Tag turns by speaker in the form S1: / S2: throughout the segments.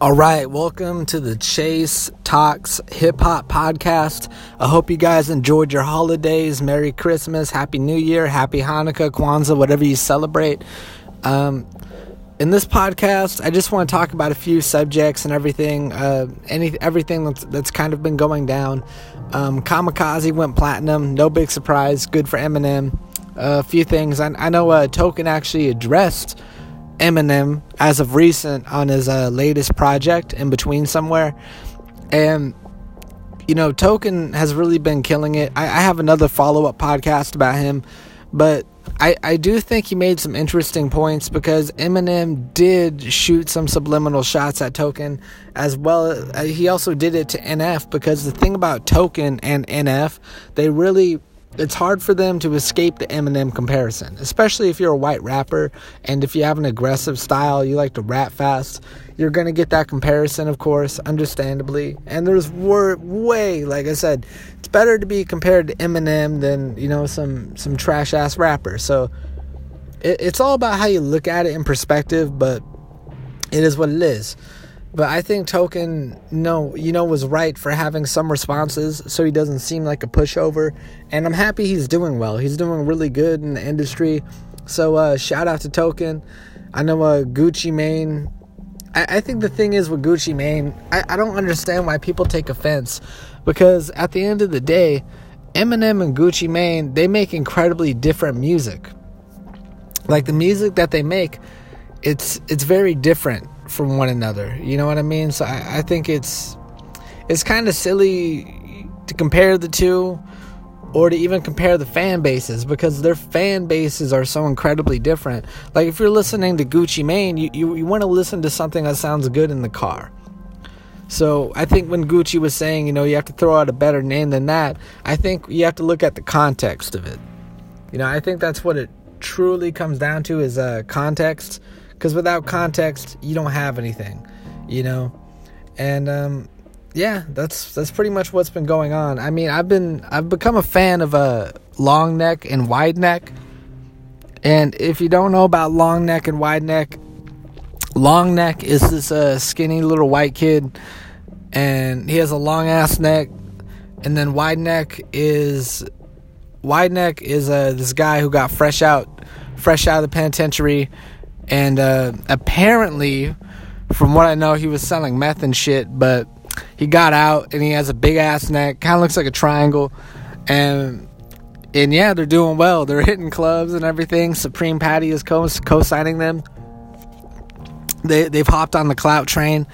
S1: All right, welcome to the Chase Talks Hip Hop Podcast. I hope you guys enjoyed your holidays. Merry Christmas, Happy New Year, Happy Hanukkah, Kwanzaa, whatever you celebrate. Um, in this podcast, I just want to talk about a few subjects and everything, uh, any everything that's that's kind of been going down. Um, Kamikaze went platinum, no big surprise. Good for Eminem. Uh, a few things I, I know. Uh, Token actually addressed Eminem as of recent on his uh, latest project, in between somewhere, and you know Token has really been killing it. I, I have another follow up podcast about him, but I, I do think he made some interesting points because Eminem did shoot some subliminal shots at Token as well. Uh, he also did it to NF because the thing about Token and NF, they really it's hard for them to escape the Eminem comparison, especially if you're a white rapper and if you have an aggressive style, you like to rap fast, you're to get that comparison, of course, understandably. And there's way, like I said, it's better to be compared to Eminem than, you know, some, some trash ass rapper. So it, it's all about how you look at it in perspective, but it is what it is. But I think Token, no, you know, was right for having some responses so he doesn't seem like a pushover. And I'm happy he's doing well. He's doing really good in the industry. So uh, shout out to Token. I know uh, Gucci Mane. I, I think the thing is with Gucci Mane, I, I don't understand why people take offense because at the end of the day, Eminem and Gucci Mane, they make incredibly different music. Like the music that they make, it's it's very different from one another. You know what I mean? So I, I think it's it's kind of silly to compare the two or to even compare the fan bases because their fan bases are so incredibly different. Like if you're listening to Gucci Mane, you, you, you want to listen to something that sounds good in the car. So I think when Gucci was saying, you know, you have to throw out a better name than that, I think you have to look at the context of it. You know, I think that's what it truly comes down to is uh, context because without context you don't have anything you know? And um, yeah that's that's pretty much what's been going on. I mean i've been i've become a fan of a uh, long neck and wide neck. And if you don't know about long neck and wide neck long neck is this uh, skinny little white kid and he has a long ass neck. And then wide neck is wide neck is uh, this guy who got fresh out fresh out of the penitentiary and uh, apparently, from what I know, he was selling meth and shit. But he got out, and he has a big ass neck, kind of looks like a triangle, and and yeah, they're doing well. They're hitting clubs and everything. Supreme Patty is co co-signing them. They they've hopped on the clout train,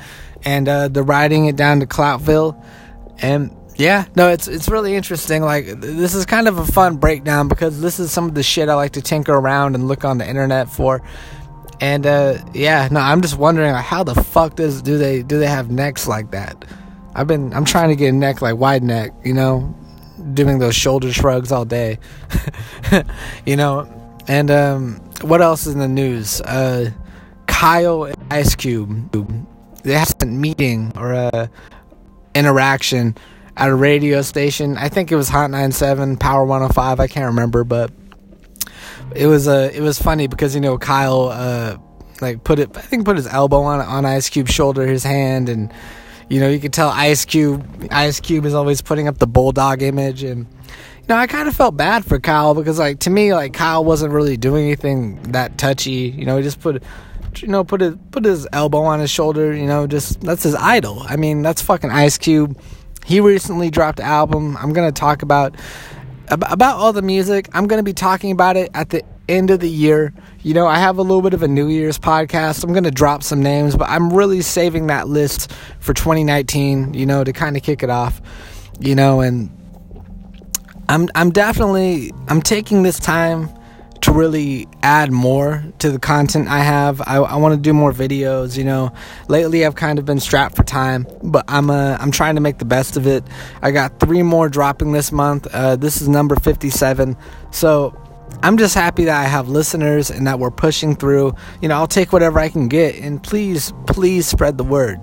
S1: and uh, they're riding it down to Cloutville, and yeah, no, it's it's really interesting. Like this is kind of a fun breakdown because this is some of the shit I like to tinker around and look on the internet for. And uh, yeah, no, I'm just wondering like, how the fuck does do they do they have necks like that? I've been I'm trying to get a neck like wide neck, you know, doing those shoulder shrugs all day, you know. And um, what else is in the news? Uh, Kyle and Ice Cube they had a meeting or a interaction at a radio station. I think it was Hot 97, Power 105. I can't remember, but it was uh, it was funny because you know Kyle uh, like put it I think put his elbow on on Ice Cube's shoulder, his hand, and you know you could tell Ice Cube Ice Cube is always putting up the bulldog image, and you know I kind of felt bad for Kyle because like to me like Kyle wasn't really doing anything that touchy, you know he just put you know put his put his elbow on his shoulder, you know just that's his idol. I mean that's fucking Ice Cube. He recently dropped an album. I'm gonna talk about about all the music. I'm going to be talking about it at the end of the year. You know, I have a little bit of a New Year's podcast. I'm going to drop some names, but I'm really saving that list for 2019, you know, to kind of kick it off, you know, and I'm I'm definitely I'm taking this time to really add more to the content I have. I, I want to do more videos. You know, lately I've kind of been strapped for time, but I'm uh, I'm trying to make the best of it. I got three more dropping this month. Uh, this is number 57. So I'm just happy that I have listeners and that we're pushing through. You know, I'll take whatever I can get, and please, please spread the word.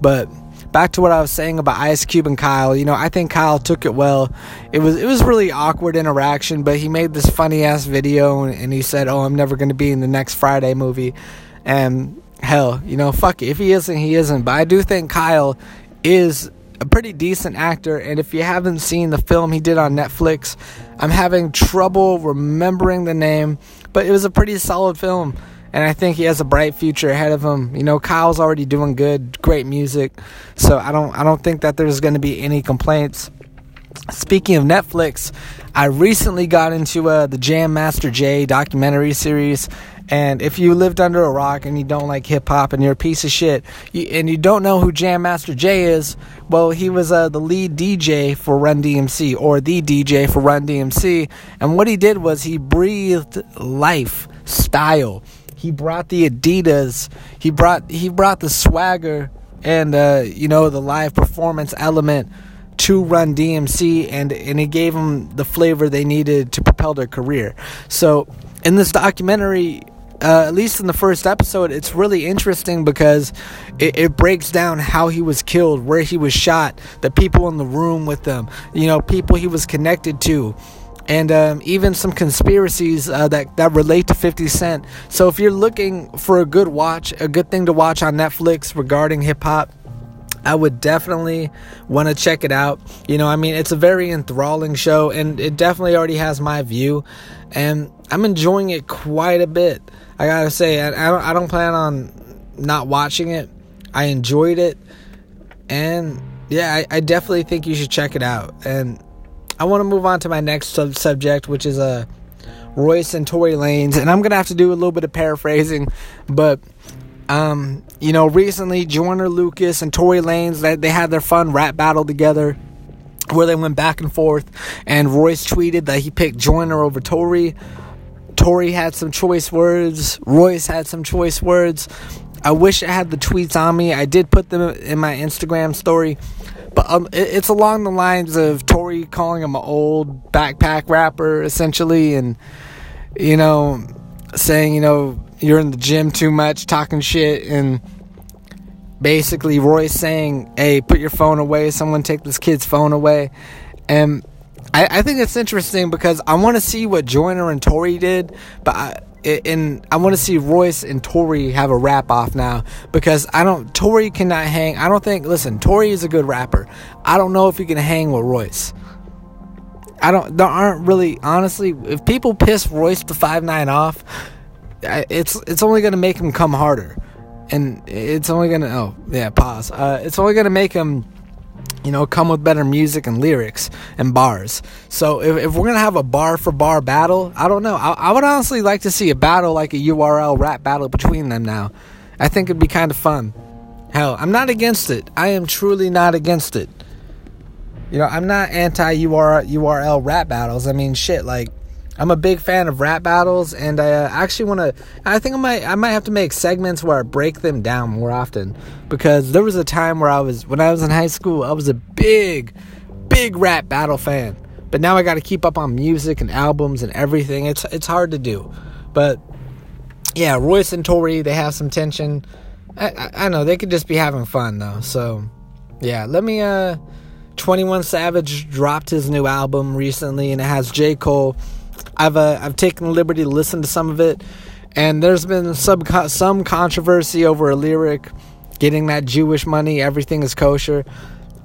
S1: But back to what I was saying about Ice Cube and Kyle. You know, I think Kyle took it well. It was it was really awkward interaction, but he made this funny ass video and, and he said, "Oh, I'm never going to be in the next Friday movie," and hell, you know, fuck it. If he isn't, he isn't. But I do think Kyle is a pretty decent actor. And if you haven't seen the film he did on Netflix, I'm having trouble remembering the name, but it was a pretty solid film. And I think he has a bright future ahead of him. You know, Kyle's already doing good, great music. So I don't I don't think that there's going to be any complaints. Speaking of Netflix, I recently got into uh, the Jam Master Jay documentary series. And if you lived under a rock and you don't like hip hop and you're a piece of shit, you, and you don't know who Jam Master Jay is, well, he was uh, the lead DJ for Run DMC or the DJ for Run DMC. And what he did was he breathed life, style. He brought the Adidas. He brought he brought the swagger and uh, you know the live performance element to Run DMC, and and it gave them the flavor they needed to propel their career. So in this documentary, uh, at least in the first episode, it's really interesting because it, it, breaks down how he was killed, where he was shot, the people in the room with them, you know, people he was connected to, and um, even some conspiracies uh, that, that relate to 50 Cent. So if you're looking for a good watch, a good thing to watch on Netflix regarding hip hop, I would definitely want to check it out. You know, I mean, it's a very enthralling show, and it definitely already has my view, and I'm enjoying it quite a bit. I gotta say, I, I don't, I don't plan on not watching it. I enjoyed it, and yeah, I, I definitely think you should check it out. And I want to move on to my next sub- subject, which is uh, Royce and Tory Lanez, and I'm gonna have to do a little bit of paraphrasing, but um, you know, recently Joyner Lucas and Tory Lanez they, they had their fun rap battle together where they went back and forth and Royce tweeted that he picked Joyner over Tory. Tory had some choice words. Royce had some choice words. I wish I had the tweets on me. I did put them in my Instagram story. But um, it, it's along the lines of Tory calling him an old backpack rapper, essentially, and, you know, saying, you know, you're in the gym too much, talking shit, and basically Roy saying, "Hey, put your phone away. Someone take this kid's phone away." And I, I think it's interesting because I want to see what Joyner and Tory did, but I, and I want to see Royce and Tory have a rap off now because I don't. Tory cannot hang. I don't think. Listen, Tory is a good rapper. I don't know if he can hang with Royce. I don't. There aren't really honestly. If people piss Royce the five nine off, it's it's only gonna make him come harder, and it's only gonna oh yeah pause. Uh, it's only gonna make him you know, come with better music and lyrics and bars. So if, if we're gonna have a bar for bar battle, I don't know. I, I, would honestly like to see a battle like a URL rap battle between them now. I think it'd be kind of fun. Hell, I'm not against it. I am truly not against it. You know, I'm not anti URL rap battles. I mean, shit, like I'm a big fan of rap battles, and I uh, actually want to. I think I might. I might have to make segments where I break them down more often because there was a time where I was when I was in high school. I was a big, big rap battle fan, but now I got to keep up on music and albums and everything. It's it's hard to do, but yeah, Royce and Tory they have some tension. I, I, I know they could just be having fun though. So yeah, let me. Uh, Twenty One Savage dropped his new album recently, and it has J Cole I've uh, I've taken the liberty to listen to some of it, and there's been some some controversy over a lyric, getting that Jewish money. Everything is kosher.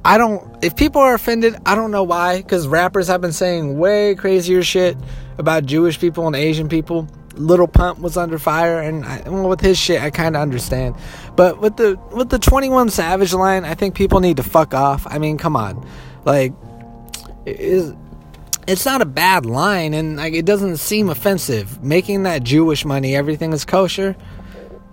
S1: I don't. If people are offended, I don't know why. Because rappers have been saying way crazier shit about Jewish people and Asian people. Lil Pump was under fire, and I, well, with his shit, I kind of understand. But with the with the Twenty One Savage line, I think people need to fuck off. I mean, come on, like, is it's not a bad line and like it doesn't seem offensive. Making that Jewish money, everything is kosher.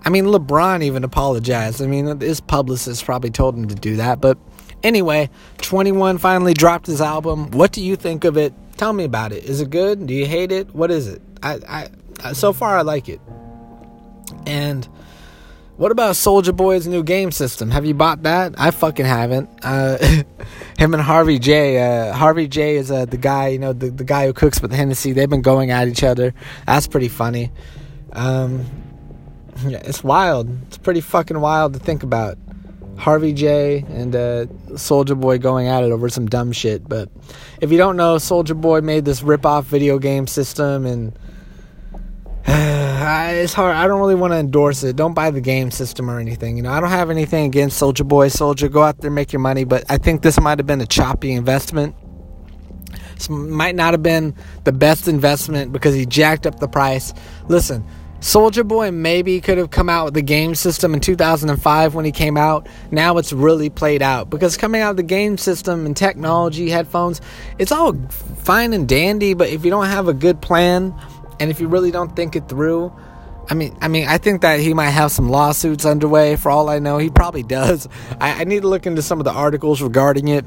S1: I mean, LeBron even apologized. I mean, his publicist probably told him to do that. But anyway, 21 finally dropped his album. What do you think of it? Tell me about it. Is it good? Do you hate it? What is it? I, I so far I like it. And what about Soulja Boy's new game system? Have you bought that? I fucking haven't. Uh, him and Harvey J. Uh, Harvey J. is uh, the guy, you know, the, the guy who cooks with Hennessy. They've been going at each other. That's pretty funny. Um, yeah, it's wild. It's pretty fucking wild to think about. Harvey J. and uh, Soulja Boy going at it over some dumb shit. But if you don't know, Soulja Boy made this rip off video game system and it's hard. I don't really want to endorse it. Don't buy the game system or anything. You know, I don't have anything against Soulja Boy. Soulja, go out there, make your money. But I think this might have been a choppy investment. This might not have been the best investment because he jacked up the price. Listen, Soulja Boy maybe could have come out with the game system in 2005 when he came out. Now it's really played out because coming out with the game system and technology, headphones, it's all fine and dandy, but if you don't have a good plan and if you really don't think it through, I mean, I mean, I think that he might have some lawsuits underway. For all I know, he probably does. I, I need to look into some of the articles regarding it.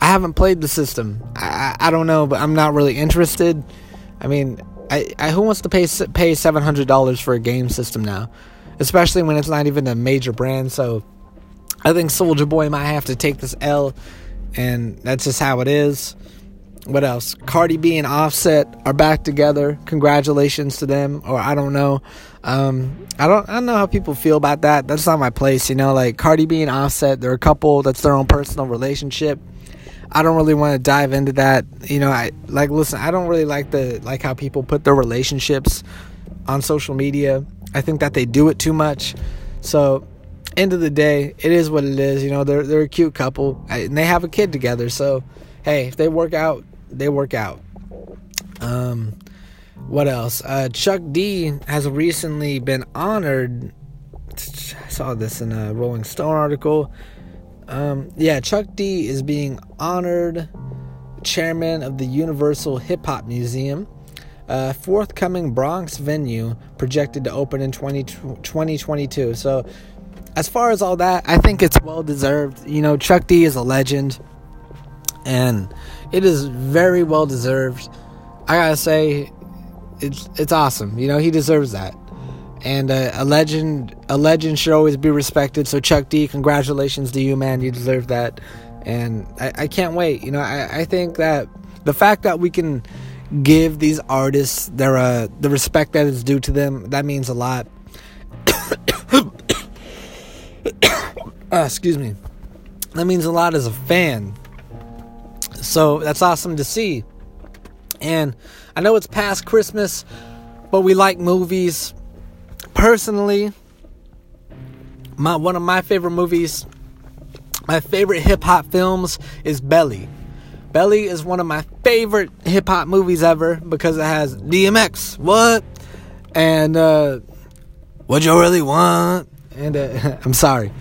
S1: I haven't played the system. I, I, I don't know, but I'm not really interested. I mean, I, I who wants to pay pay seven hundred dollars for a game system now, especially when it's not even a major brand. So, I think Soulja Boy might have to take this L, and that's just how it is. What else? Cardi B and Offset are back together. Congratulations to them. Or I don't know. Um, I don't. I don't know how people feel about that. That's not my place. You know, like Cardi B and Offset, they're a couple. That's their own personal relationship. I don't really want to dive into that. You know, I like listen, I don't really like the like how people put their relationships on social media. I think that they do it too much. So, end of the day, it is what it is. You know, they're they're a cute couple and they have a kid together. So, hey, if they work out, they work out. Um what else? Uh, Chuck D has recently been honored. I saw this in a Rolling Stone article. Um, yeah, Chuck D is being honored chairman of the Universal Hip Hop Museum. Uh, forthcoming Bronx venue projected to open in 20, 2022. So, as far as all that, I think it's well deserved. You know, Chuck D is a legend, and it is very well deserved. I gotta say, it's it's awesome. You know, he deserves that and uh, a legend a legend should always be respected so chuck d congratulations to you man you deserve that and i, I can't wait you know I, I think that the fact that we can give these artists their uh, the respect that is due to them that means a lot uh, excuse me that means a lot as a fan so that's awesome to see and i know it's past christmas but we like movies personally, my one of my favorite movies, my favorite hip hop films is Belly. Belly is one of my favorite hip hop movies ever because it has DMX. What? And uh, what you really want? And uh, I'm sorry,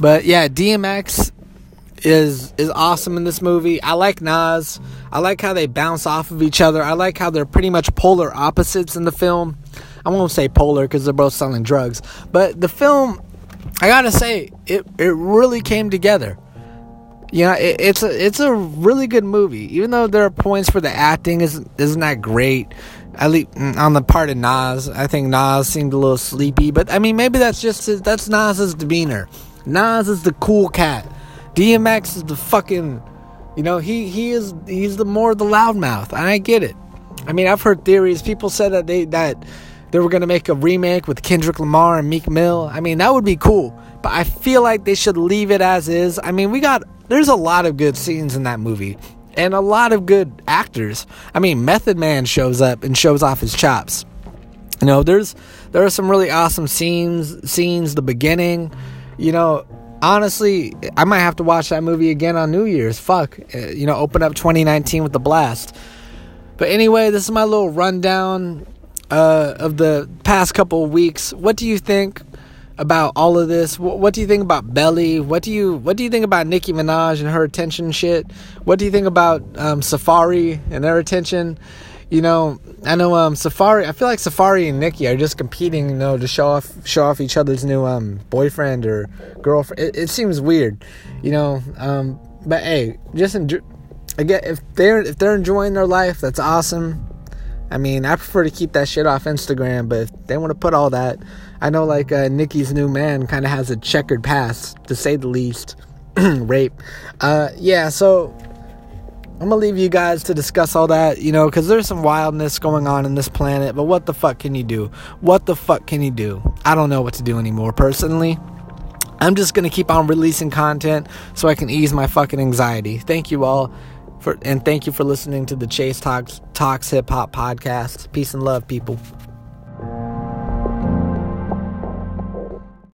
S1: but yeah, DMX is is awesome in this movie. I like Nas. I like how they bounce off of each other. I like how they're pretty much polar opposites in the film. I won't say polar because they're both selling drugs, but the film, I gotta say, it it really came together. You know, it, it's a it's a really good movie, even though there are points where the acting isn't isn't that great. At least mm, on the part of Nas, I think Nas seemed a little sleepy, but I mean maybe that's just his, that's Nas's demeanor. Nas is the cool cat. DMX is the fucking, you know, he he is he's the more the loudmouth, I get it. I mean, I've heard theories. People said that they that they were gonna make a remake with Kendrick Lamar and Meek Mill. I mean, that would be cool. But I feel like they should leave it as is. I mean, we got there's a lot of good scenes in that movie and a lot of good actors. I mean, Method Man shows up and shows off his chops. You know, there's there are some really awesome scenes. Scenes, the beginning. You know, honestly, I might have to watch that movie again on New Year's. Fuck, uh, you know, open up 2019 with the blast. But anyway, this is my little rundown uh, of the past couple weeks. What do you think about all of this? What, what, do you think about Belly? What do you What do you think about Nicki Minaj and her attention shit? What do you think about um, Safaree and their attention? You know, I know um, Safaree. I feel like Safaree and Nicki are just competing, you know, to show off show off each other's new um, boyfriend or girlfriend. It, it seems weird, you know. Um, but hey, just enjoy. Again, if they're if they're enjoying their life, that's awesome. I mean, I prefer to keep that shit off Instagram, but if they want to put all that, I know like uh, Nicki's new man kind of has a checkered past, to say the least. Rape. Uh, yeah, so I'm gonna leave you guys to discuss all that, you know, because there's some wildness going on in this planet, but what the fuck can you do? What the fuck can you do? I don't know what to do anymore, personally. I'm just gonna keep on releasing content so I can ease my fucking anxiety. Thank you all. For, and thank you for listening to the Chase Talks Talks Hip Hop podcast. Peace and love, people.